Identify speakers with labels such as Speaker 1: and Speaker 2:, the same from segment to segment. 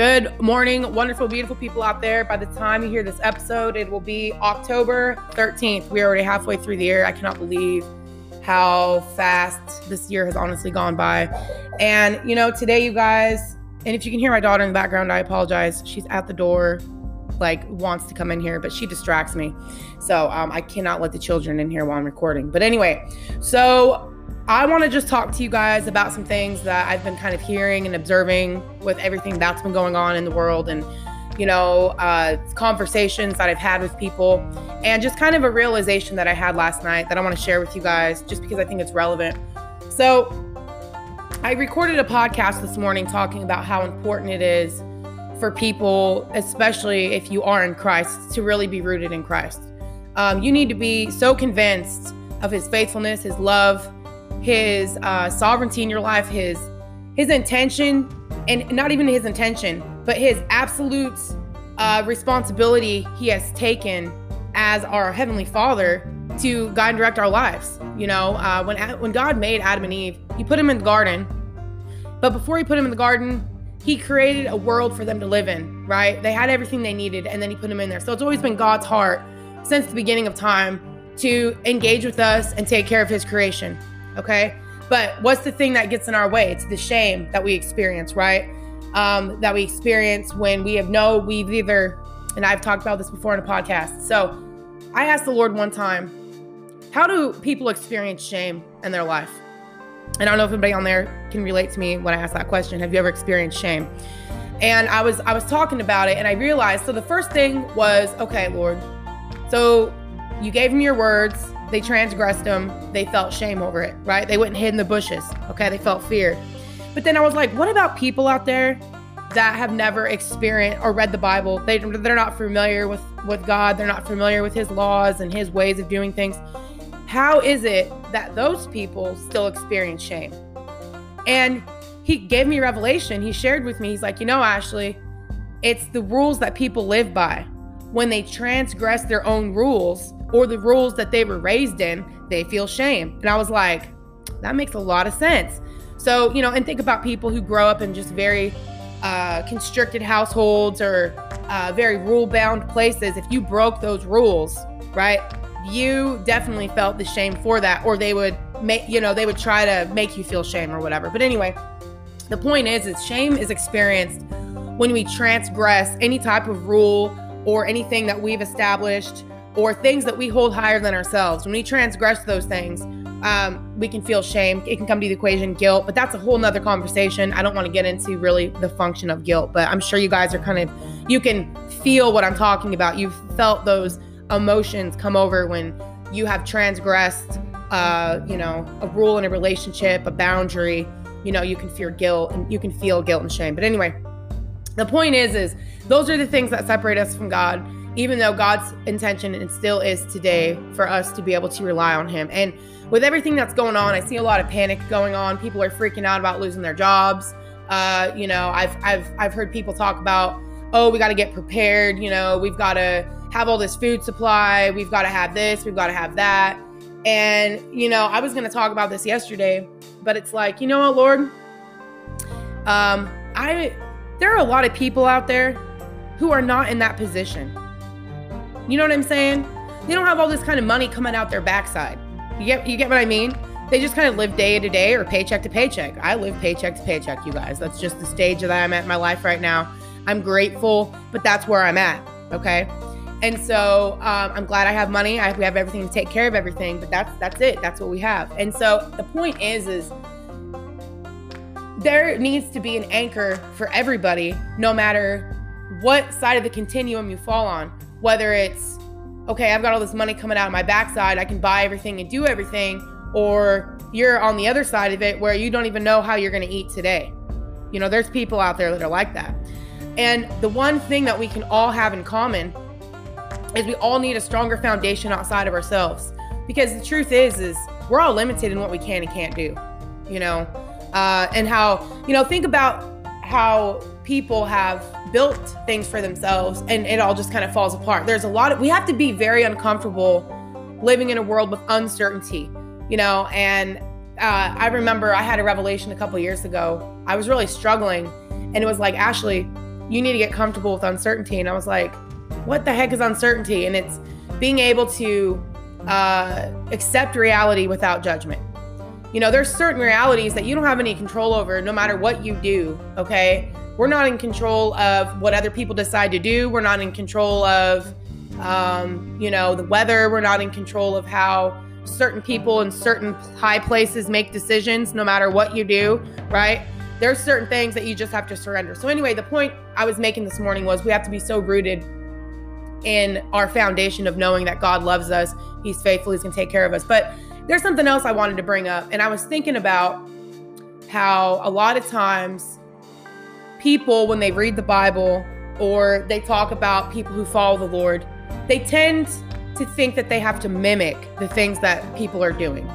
Speaker 1: Good morning, wonderful, beautiful people out there. By the time you hear this episode, it will be October 13th. We're already halfway through the year. I cannot believe how fast this year has honestly gone by. And, you know, today, you guys, and if you can hear my daughter in the background, I apologize. She's at the door, like, wants to come in here, but she distracts me. So um, I cannot let the children in here while I'm recording. But anyway, so I want to just talk to you guys about some things that I've been kind of hearing and observing with everything that's been going on in the world and, you know, uh, conversations that I've had with people and just kind of a realization that I had last night that I want to share with you guys just because I think it's relevant. So, I recorded a podcast this morning talking about how important it is for people, especially if you are in Christ, to really be rooted in Christ. Um, you need to be so convinced of his faithfulness, his love, his uh, sovereignty in your life, his his intention, and not even his intention, but his absolute uh, responsibility he has taken as our heavenly Father to guide and direct our lives. You know, uh, when when God made Adam and Eve, He put them in the garden, but before He put them in the garden, He created a world for them to live in. Right? They had everything they needed, and then He put them in there. So it's always been God's heart since the beginning of time to engage with us and take care of His creation. Okay. But what's the thing that gets in our way? It's the shame that we experience, right? Um, that we experience when we have no, we've either, and I've talked about this before in a podcast. So I asked the Lord one time, how do people experience shame in their life? And I don't know if anybody on there can relate to me when I ask that question. Have you ever experienced shame? And I was I was talking about it and I realized so the first thing was, okay, Lord. So you gave me your words they transgressed them. They felt shame over it, right? They went and hid in the bushes. Okay. They felt fear. But then I was like, what about people out there that have never experienced or read the Bible? They, they're not familiar with, with God. They're not familiar with his laws and his ways of doing things. How is it that those people still experience shame? And he gave me revelation. He shared with me, he's like, you know, Ashley, it's the rules that people live by. When they transgress their own rules, or the rules that they were raised in, they feel shame. And I was like, that makes a lot of sense. So, you know, and think about people who grow up in just very uh, constricted households or uh, very rule bound places. If you broke those rules, right, you definitely felt the shame for that, or they would make, you know, they would try to make you feel shame or whatever. But anyway, the point is, is shame is experienced when we transgress any type of rule or anything that we've established or things that we hold higher than ourselves. When we transgress those things, um, we can feel shame. It can come to the equation guilt, but that's a whole nother conversation. I don't want to get into really the function of guilt, but I'm sure you guys are kind of, you can feel what I'm talking about. You've felt those emotions come over when you have transgressed, uh, you know, a rule in a relationship, a boundary. You know, you can fear guilt and you can feel guilt and shame. But anyway, the point is, is those are the things that separate us from God even though God's intention and still is today for us to be able to rely on Him. And with everything that's going on, I see a lot of panic going on. People are freaking out about losing their jobs. Uh, you know, I've I've I've heard people talk about, oh, we got to get prepared. You know, we've got to have all this food supply. We've got to have this. We've got to have that. And you know, I was going to talk about this yesterday, but it's like, you know what, Lord, um, I there are a lot of people out there who are not in that position. You know what I'm saying? They don't have all this kind of money coming out their backside. You get you get what I mean? They just kind of live day to day or paycheck to paycheck. I live paycheck to paycheck, you guys. That's just the stage that I'm at in my life right now. I'm grateful, but that's where I'm at. Okay. And so um, I'm glad I have money. I, we have everything to take care of everything, but that's that's it. That's what we have. And so the point is, is there needs to be an anchor for everybody, no matter what side of the continuum you fall on whether it's okay, I've got all this money coming out of my backside, I can buy everything and do everything, or you're on the other side of it where you don't even know how you're going to eat today. You know, there's people out there that are like that. And the one thing that we can all have in common is we all need a stronger foundation outside of ourselves. Because the truth is, is we're all limited in what we can and can't do. You know, uh, and how you know think about how people have built things for themselves and it all just kind of falls apart. There's a lot of, we have to be very uncomfortable living in a world with uncertainty, you know, and uh, I remember I had a revelation a couple years ago. I was really struggling and it was like, Ashley, you need to get comfortable with uncertainty. And I was like, what the heck is uncertainty? And it's being able to uh, accept reality without judgment. You know, there's certain realities that you don't have any control over no matter what you do, okay? We're not in control of what other people decide to do. We're not in control of, um, you know, the weather. We're not in control of how certain people in certain high places make decisions no matter what you do, right? There's certain things that you just have to surrender. So, anyway, the point I was making this morning was we have to be so rooted in our foundation of knowing that God loves us, He's faithful, He's gonna take care of us. But there's something else I wanted to bring up, and I was thinking about how a lot of times people, when they read the Bible or they talk about people who follow the Lord, they tend to think that they have to mimic the things that people are doing,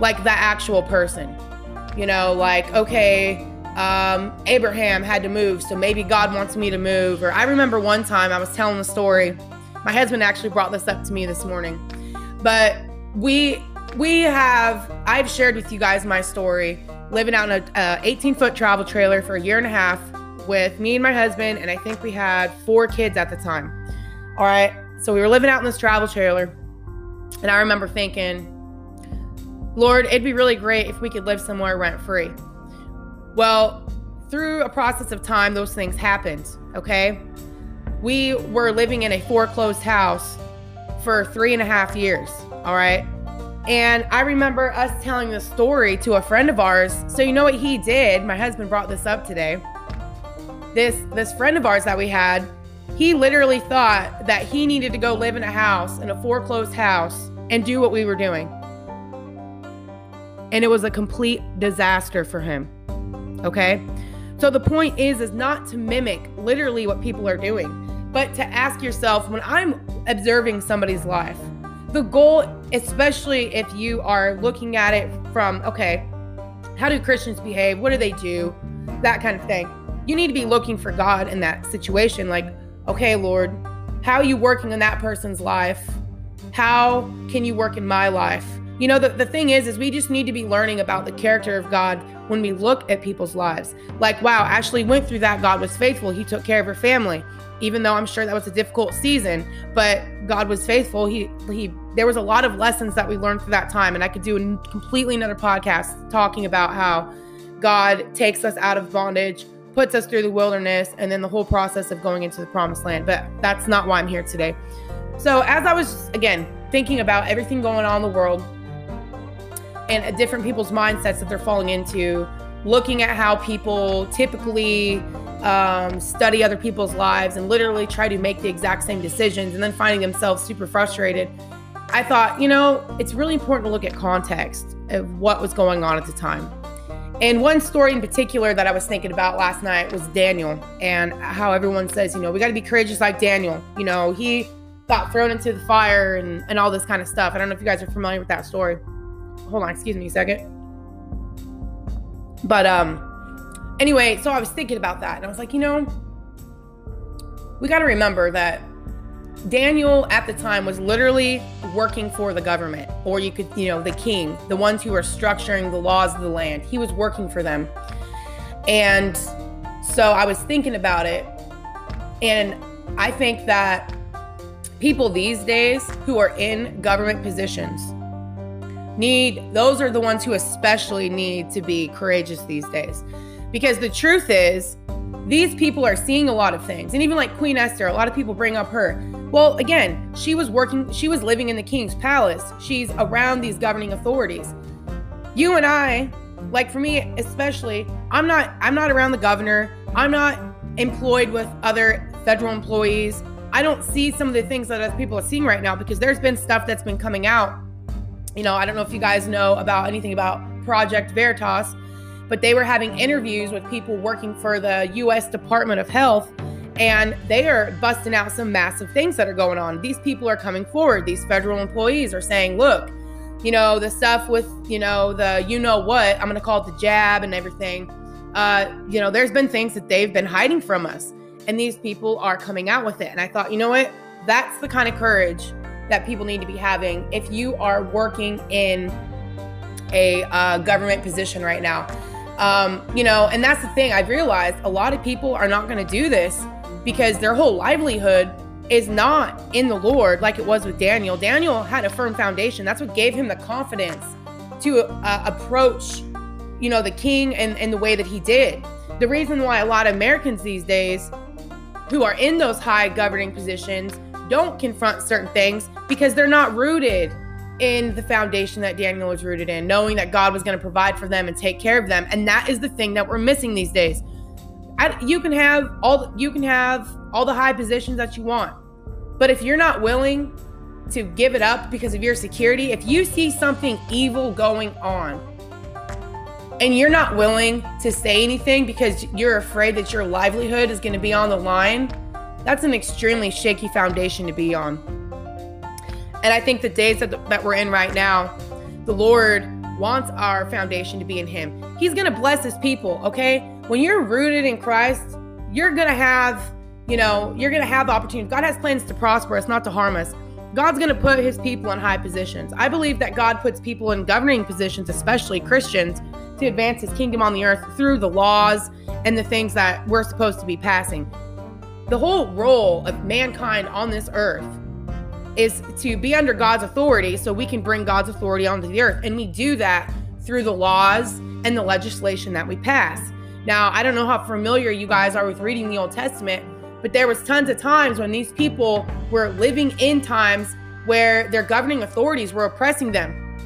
Speaker 1: like the actual person. You know, like, okay, um, Abraham had to move, so maybe God wants me to move. Or I remember one time I was telling the story. My husband actually brought this up to me this morning, but we we have I've shared with you guys my story living out in a 18 foot travel trailer for a year and a half with me and my husband, and I think we had four kids at the time. All right, so we were living out in this travel trailer, and I remember thinking, Lord, it'd be really great if we could live somewhere rent free. Well, through a process of time, those things happened, okay? We were living in a foreclosed house for three and a half years, all right? And I remember us telling the story to a friend of ours. So you know what he did? My husband brought this up today. This this friend of ours that we had, he literally thought that he needed to go live in a house, in a foreclosed house, and do what we were doing. And it was a complete disaster for him. Okay? So the point is is not to mimic literally what people are doing, but to ask yourself when I'm observing somebody's life, the goal, especially if you are looking at it from, okay, how do Christians behave? What do they do? That kind of thing. You need to be looking for God in that situation. Like, okay, Lord, how are you working in that person's life? How can you work in my life? You know, the, the thing is, is we just need to be learning about the character of God when we look at people's lives. Like, wow, Ashley went through that. God was faithful. He took care of her family, even though I'm sure that was a difficult season. But God was faithful. He he. There was a lot of lessons that we learned through that time, and I could do a completely another podcast talking about how God takes us out of bondage, puts us through the wilderness, and then the whole process of going into the promised land. But that's not why I'm here today. So as I was again thinking about everything going on in the world and different people's mindsets that they're falling into, looking at how people typically um, study other people's lives and literally try to make the exact same decisions and then finding themselves super frustrated. I thought, you know, it's really important to look at context of what was going on at the time. And one story in particular that I was thinking about last night was Daniel and how everyone says, you know, we got to be courageous like Daniel. You know, he got thrown into the fire and, and all this kind of stuff. I don't know if you guys are familiar with that story hold on, excuse me a second. But um anyway, so I was thinking about that and I was like, you know, we got to remember that Daniel at the time was literally working for the government, or you could, you know, the king, the ones who are structuring the laws of the land. He was working for them. And so I was thinking about it, and I think that people these days who are in government positions need those are the ones who especially need to be courageous these days because the truth is these people are seeing a lot of things. And even like queen esther a lot of people bring up her. Well again she was working she was living in the king's palace. She's around these governing authorities. You and i like for me especially i'm not i'm not around the governor. I'm not employed with other federal employees. I don't see some of the things that other people are seeing right now because there's been stuff that's been coming out. You know, I don't know if you guys know about anything about Project Veritas, but they were having interviews with people working for the US Department of Health and they are busting out some massive things that are going on. These people are coming forward. These federal employees are saying, look, you know, the stuff with, you know, the you know what, I'm going to call it the jab and everything. Uh, you know, there's been things that they've been hiding from us. And these people are coming out with it. And I thought, you know what? That's the kind of courage that people need to be having if you are working in a uh, government position right now. Um, you know, and that's the thing. I've realized a lot of people are not going to do this because their whole livelihood is not in the Lord like it was with Daniel. Daniel had a firm foundation. That's what gave him the confidence to uh, approach, you know, the king and, and the way that he did. The reason why a lot of Americans these days who are in those high governing positions don't confront certain things because they're not rooted in the foundation that Daniel was rooted in, knowing that God was going to provide for them and take care of them. And that is the thing that we're missing these days. I, you can have all you can have all the high positions that you want. But if you're not willing to give it up because of your security, if you see something evil going on and you're not willing to say anything because you're afraid that your livelihood is going to be on the line, that's an extremely shaky foundation to be on. And I think the days that, that we're in right now, the Lord wants our foundation to be in Him. He's going to bless His people, okay? When you're rooted in Christ, you're going to have, you know, you're going to have the opportunity. God has plans to prosper us, not to harm us. God's going to put his people in high positions. I believe that God puts people in governing positions, especially Christians, to advance his kingdom on the earth through the laws and the things that we're supposed to be passing. The whole role of mankind on this earth is to be under God's authority so we can bring God's authority onto the earth. And we do that through the laws and the legislation that we pass. Now, I don't know how familiar you guys are with reading the Old Testament, but there was tons of times when these people were living in times where their governing authorities were oppressing them.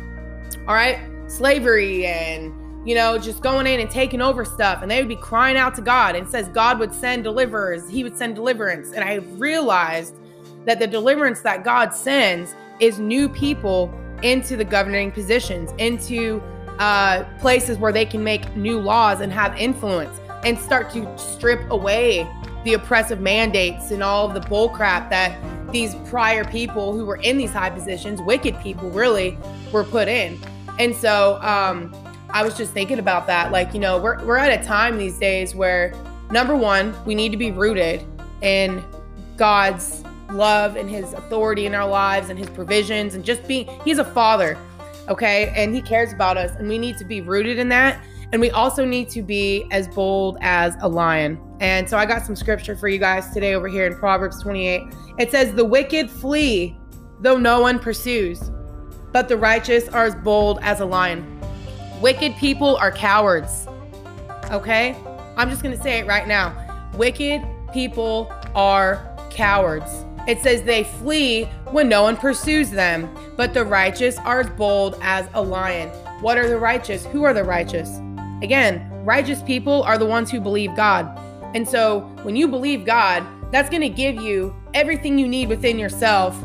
Speaker 1: All right? Slavery and you know, just going in and taking over stuff. And they would be crying out to God and says God would send deliverers, he would send deliverance. And I realized that the deliverance that God sends is new people into the governing positions, into uh, places where they can make new laws and have influence and start to strip away the oppressive mandates and all of the bullcrap that these prior people who were in these high positions, wicked people really, were put in. And so um, I was just thinking about that. Like, you know, we're, we're at a time these days where, number one, we need to be rooted in God's love and his authority in our lives and his provisions and just being, he's a father, okay? And he cares about us. And we need to be rooted in that. And we also need to be as bold as a lion. And so I got some scripture for you guys today over here in Proverbs 28. It says, The wicked flee, though no one pursues, but the righteous are as bold as a lion. Wicked people are cowards. Okay? I'm just to say it right now. Wicked people are cowards. It says they flee when no one pursues them, but the righteous are bold as a lion. What are the righteous? Who are the righteous? Again, righteous people are the ones who believe God. And so when you believe God, that's going to give you everything you need within yourself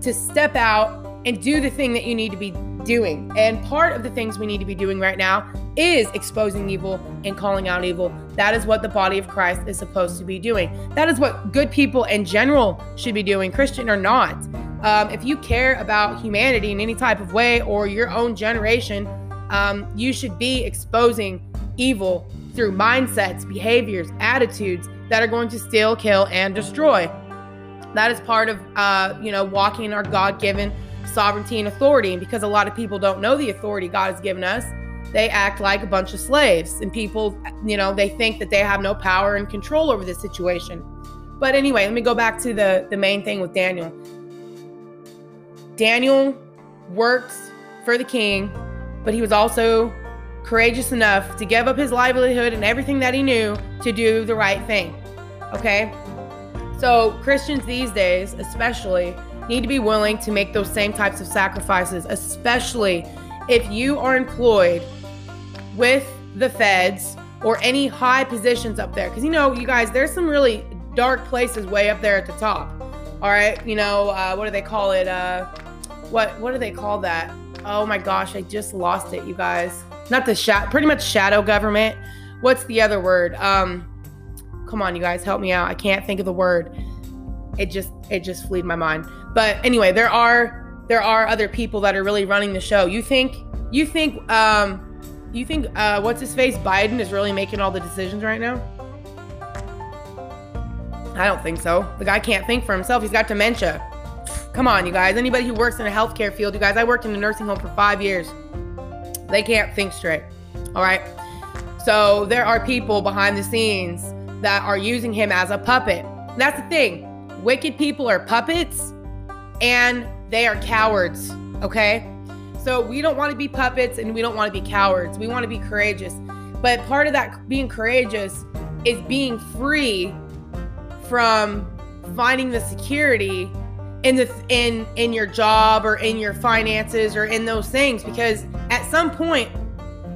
Speaker 1: to step out and do the thing that you need to be doing. And part of the things we need to be doing right now is exposing evil and calling out evil. That is what the body of Christ is supposed to be doing. That is what good people in general should be doing, Christian or not. Um, if you care about humanity in any type of way or your own generation, um, you should be exposing evil through mindsets, behaviors, attitudes that are going to steal, kill, and destroy. That is part of, uh, you know, walking our God-given sovereignty and authority. And because a lot of people don't know the authority God has given us, they act like a bunch of slaves. And people, you know, they think that they have no power and control over this situation. But anyway, let me go back to the the main thing with Daniel. Daniel worked for the king but he was also courageous enough to give up his livelihood and everything that he knew to do the right thing. Okay? So, Christians these days, especially, need to be willing to make those same types of sacrifices, especially if you are employed with the feds or any high positions up there. Because, you know, you guys, there's some really dark places way up there at the top. All right? You know, uh, what do they call it? Uh, what, what do they call that? Oh my gosh, I just lost it, you guys. Not the shadow, pretty much shadow government. What's the other word? Um, come on, you guys, help me out. I can't think of the word. It just it just fleed my mind. But anyway, there are there are other people that are really running the show. You think you think um you think uh what's his face Biden is really making all the decisions right now? I don't think so. The guy can't think for himself. He's got dementia. Come on, you guys. Anybody who works in a healthcare field, you guys, I worked in a nursing home for five years. They can't think straight. All right. So there are people behind the scenes that are using him as a puppet. That's the thing. Wicked people are puppets and they are cowards, okay? So we don't want to be puppets and we don't want to be cowards. We want to be courageous. But part of that being courageous is being free from finding the security in the in in your job or in your finances or in those things because at some point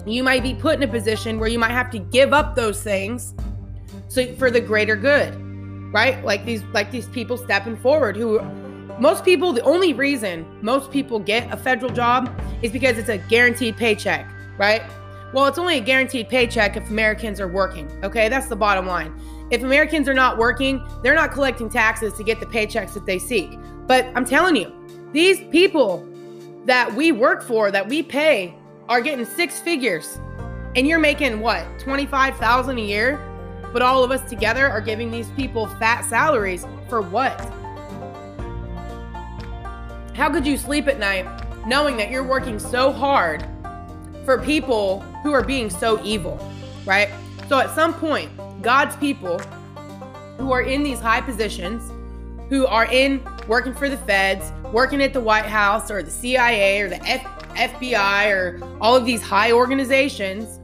Speaker 1: you might be put in a position where you might have to give up those things so for the greater good right? Like these like these people stepping forward who most people the only reason most people get a federal job is because it's a guaranteed paycheck right? Well it's only a guaranteed paycheck if americans are working okay? That's the bottom line. If americans are not working they're not collecting taxes to get the paychecks that they seek. But I'm telling you, these people that we work for, that we pay, are getting six figures. And you're making what, 25,000 a year? But all of us together are giving these people fat salaries for what? How could you sleep at night knowing that you're working so hard for people who are being so evil, right? So at some point, God's people who are in these high positions, who are in working for the feds, working at the White House or the CIA or the F- FBI or all of these high organizations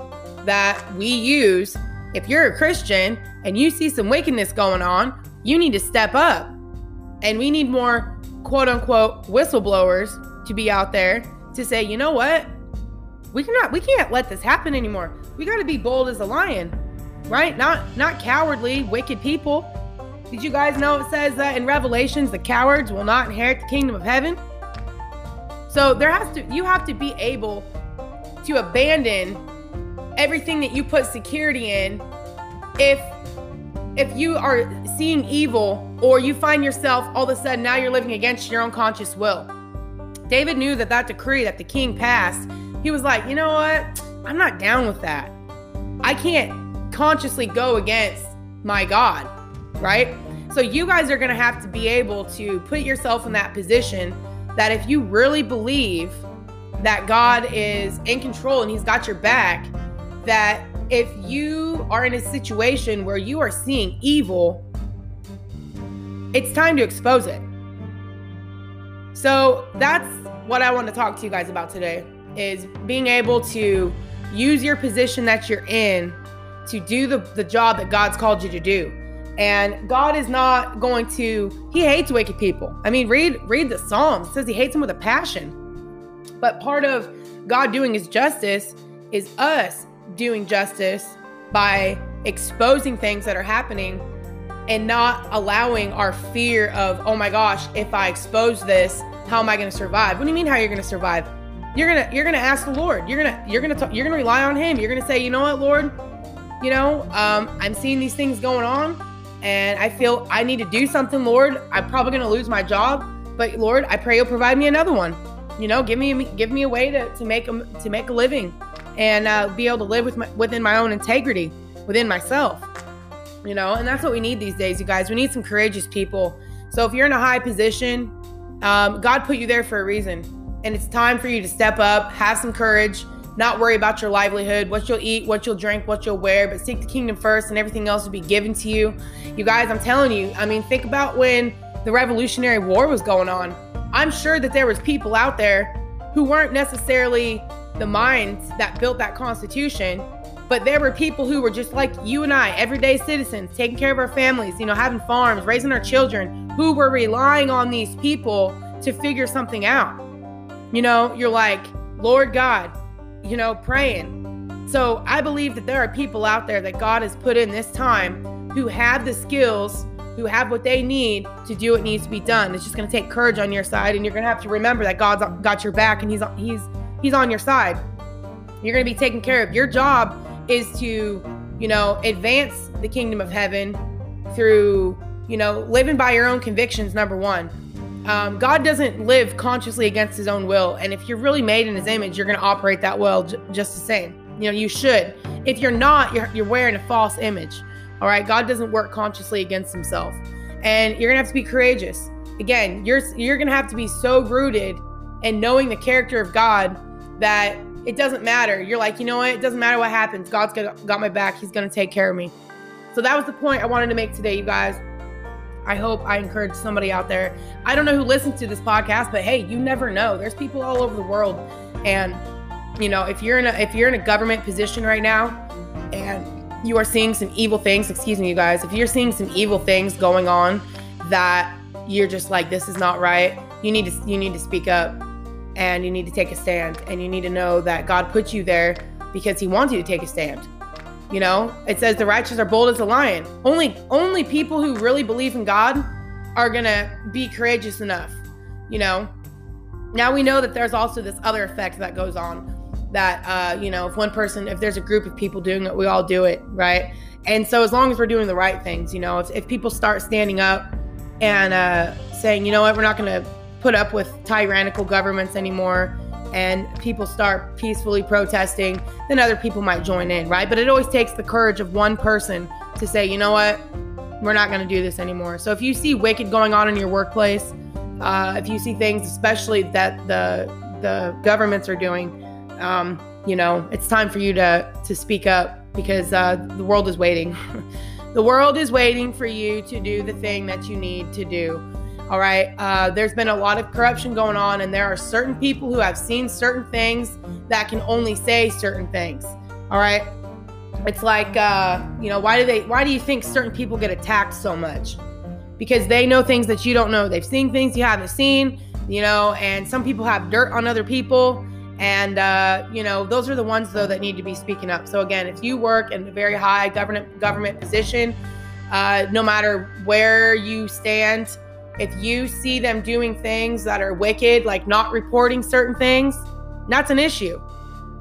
Speaker 1: that we use. If you're a Christian and you see some wickedness going on, you need to step up. And we need more quote unquote whistleblowers to be out there to say, you know what? We cannot we can't let this happen anymore. We gotta be bold as a lion, right? Not not cowardly, wicked people. Did you guys know it says that in Revelations the cowards will not inherit the kingdom of heaven? So there has to you have to be able to abandon everything that you put security in if if you are seeing evil or you find yourself all of a sudden now you're living against your own conscious will. David knew that that decree that the king passed, he was like, "You know what? I'm not down with that. I can't consciously go against my God." Right? So you guys are going to have to be able to put yourself in that position that if you really believe that God is in control and he's got your back, that if you are in a situation where you are seeing evil, it's time to expose it. So that's what I want to talk to you guys about today is being able to use your position that you're in to do the, the job that God's called you to do. And God is not going to, he hates wicked people. I mean, read read the Psalms. It says he hates them with a passion. But part of God doing his justice is us doing justice by exposing things that are happening and not allowing our fear of, oh my gosh, if I expose this, how am I going to survive? What do you mean how you're going to survive? You're going to you're going to ask the Lord. You're going to you're going to you're going to rely on him. You're going to say, "You know what, Lord? You know, um, I'm seeing these things going on and I feel I need to do something, Lord. I'm probably going to lose my job, but Lord, I pray you'll provide me another one. You know, give me give me a way to, to make a, to make a living and uh, be able to live with my, within my own integrity, within myself. You know, and that's what we need these days, you guys. We need some courageous people. So if you're in a high position, um, God put you there for a reason, and it's time for you to step up, have some courage, not worry about your livelihood, what you'll eat, what you'll drink, what you'll wear, but seek the kingdom first and everything else will be given to you. You guys, I'm telling you, I mean, think about when the Revolutionary War was going on. I'm sure that there was people out there who weren't necessarily the minds that built that constitution, but there were people who were just like you and I, everyday citizens, taking care of our families, you know, having farms, raising our children, who were relying on these people to figure something out. You know, you're like, Lord God, you know, praying. So I believe that there are people out there that God has put in this time who have the skills, who have what they need to do what needs to be done. It's just going to take courage on your side, and you're going to have to remember that God's got your back and He's He's He's on your side. You're going to be taken care of. Your job is to, you know, advance the kingdom of heaven through, you know, living by your own convictions. Number one um, God doesn't live consciously against his own will. And if you're really made in his image, you're going to operate that well j- just the same. You know, you should. If you're not, you're, you're wearing a false image. All right. God doesn't work consciously against himself. And you're going to have to be courageous. Again, you're, you're going to have to be so rooted in knowing the character of God that it doesn't matter. You're like, you know what? It doesn't matter what happens. God's got, got my back. He's going to take care of me. So that was the point I wanted to make today, you guys. I hope I encourage somebody out there. I don't know who listens to this podcast, but hey, you never know. There's people all over the world. And you know, if you're in a if you're in a government position right now and you are seeing some evil things, excuse me, you guys, if you're seeing some evil things going on that you're just like this is not right, you need to you need to speak up and you need to take a stand and you need to know that God put you there because he wants you to take a stand. You know, it says the righteous are bold as a lion. Only only people who really believe in God are going to be courageous enough, you know. Now we know that there's also this other effect that goes on that uh, you know, if one person if there's a group of people doing it, we all do it, right? And so as long as we're doing the right things, you know, if, if people start standing up and uh, saying, you know what, we're not going to put up with tyrannical governments anymore and people start peacefully protesting, then other people might join in, right? But it always takes the courage of one person to say, you know what, we're not going to do this anymore. So if you see wicked going on in your workplace, uh, if you see things, especially that the the governments are doing, um, you know, it's time for you to to speak up because uh, the world is waiting. the world is waiting for you to do the thing that you need to do. All right. Uh, there's been a lot of corruption going on, and there are certain people who have seen certain things that can only say certain things. All right. It's like, uh, you know, why do they, why do you think certain people get attacked so much? Because they know things that you don't know. They've seen things you haven't seen, you know, and some people have dirt on other people. And, uh, you know, those are the ones, though, that need to be speaking up. So, again, if you work in a very high government, government position, uh, no matter where you stand, if you see them doing things that are wicked, like not reporting certain things, that's an issue,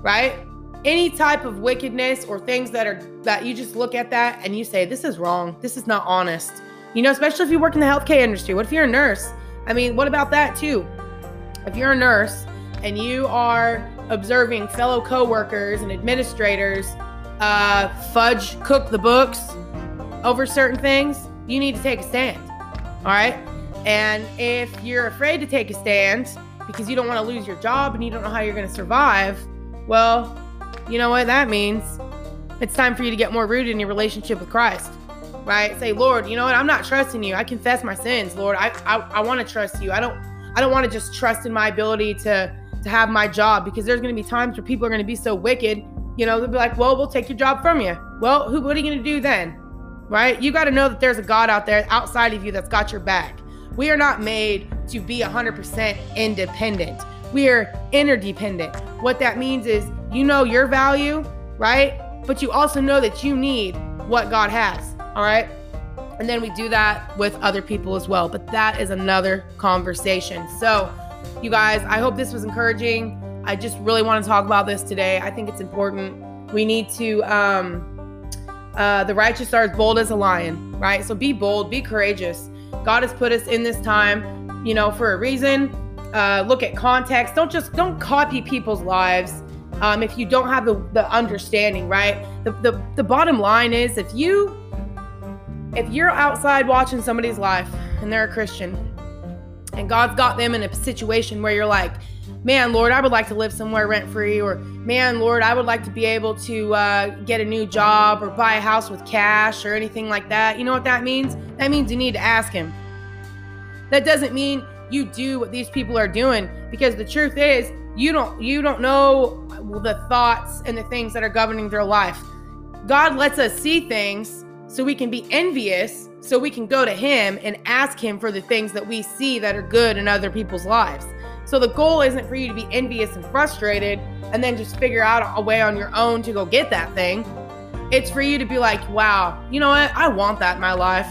Speaker 1: right? Any type of wickedness or things that are that you just look at that and you say, this is wrong. This is not honest. You know, especially if you work in the healthcare industry. What if you're a nurse? I mean, what about that too? If you're a nurse and you are observing fellow coworkers and administrators uh, fudge cook the books over certain things, you need to take a stand. All right. And if you're afraid to take a stand because you don't want to lose your job and you don't know how you're going to survive, well, you know what that means? It's time for you to get more rooted in your relationship with Christ, right? Say, Lord, you know what? I'm not trusting you. I confess my sins, Lord. I I, I want to trust you. I don't I don't want to just trust in my ability to to have my job because there's going to be times where people are going to be so wicked. You know, they'll be like, well, we'll take your job from you. Well, who? What are you going to do then? Right? You got to know that there's a God out there outside of you that's got your back. We are not made to be 100% independent. We are interdependent. What that means is you know your value, right? But you also know that you need what God has, all right? And then we do that with other people as well. But that is another conversation. So, you guys, I hope this was encouraging. I just really want to talk about this today. I think it's important. We need to, um, uh, the righteous are as bold as a lion, right? So be bold, be courageous. God has put us in this time, you know, for a reason. Uh, look at context. Don't just don't copy people's lives um, if you don't have the, the understanding, right? The, the the bottom line is if you if you're outside watching somebody's life and they're a Christian and God's got them in a situation where you're like, man, Lord, I would like to live somewhere rent free, or man, Lord, I would like to be able to uh, get a new job or buy a house with cash or anything like that. You know what that means? That means you need to ask Him. That doesn't mean you do what these people are doing because the truth is you don't you don't know the thoughts and the things that are governing their life. God lets us see things so we can be envious so we can go to him and ask him for the things that we see that are good in other people's lives. So the goal isn't for you to be envious and frustrated and then just figure out a way on your own to go get that thing. It's for you to be like, wow, you know what? I want that in my life.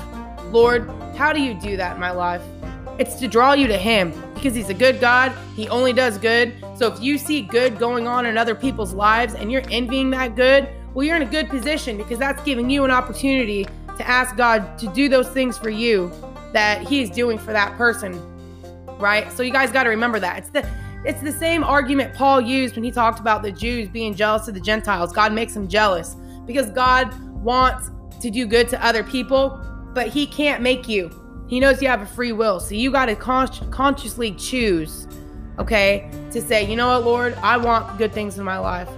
Speaker 1: Lord, how do you do that in my life? It's to draw you to Him because He's a good God. He only does good. So if you see good going on in other people's lives and you're envying that good, well, you're in a good position because that's giving you an opportunity to ask God to do those things for you that He's doing for that person right? So you guys got to remember that. It's the it's the same argument Paul used when he talked about the Jews being jealous of the Gentiles. God makes them jealous because God wants to do good to other people, but he can't make you. He knows you have a free will. So you got to con- consciously choose okay? To say, you know what, Lord, I want good things in my life.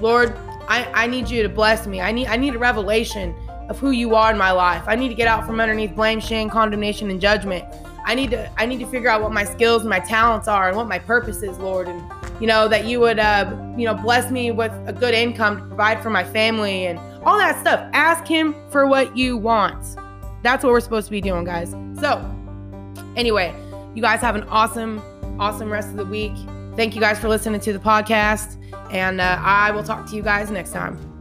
Speaker 1: Lord, I, I need you to bless me. I need I need a revelation of who you are in my life. I need to get out from underneath blame, shame, condemnation, and judgment. I need to I need to figure out what my skills and my talents are and what my purpose is, Lord. And you know that you would uh, you know bless me with a good income to provide for my family and all that stuff. Ask him for what you want. That's what we're supposed to be doing, guys. So, anyway, you guys have an awesome, awesome rest of the week. Thank you guys for listening to the podcast, and uh, I will talk to you guys next time.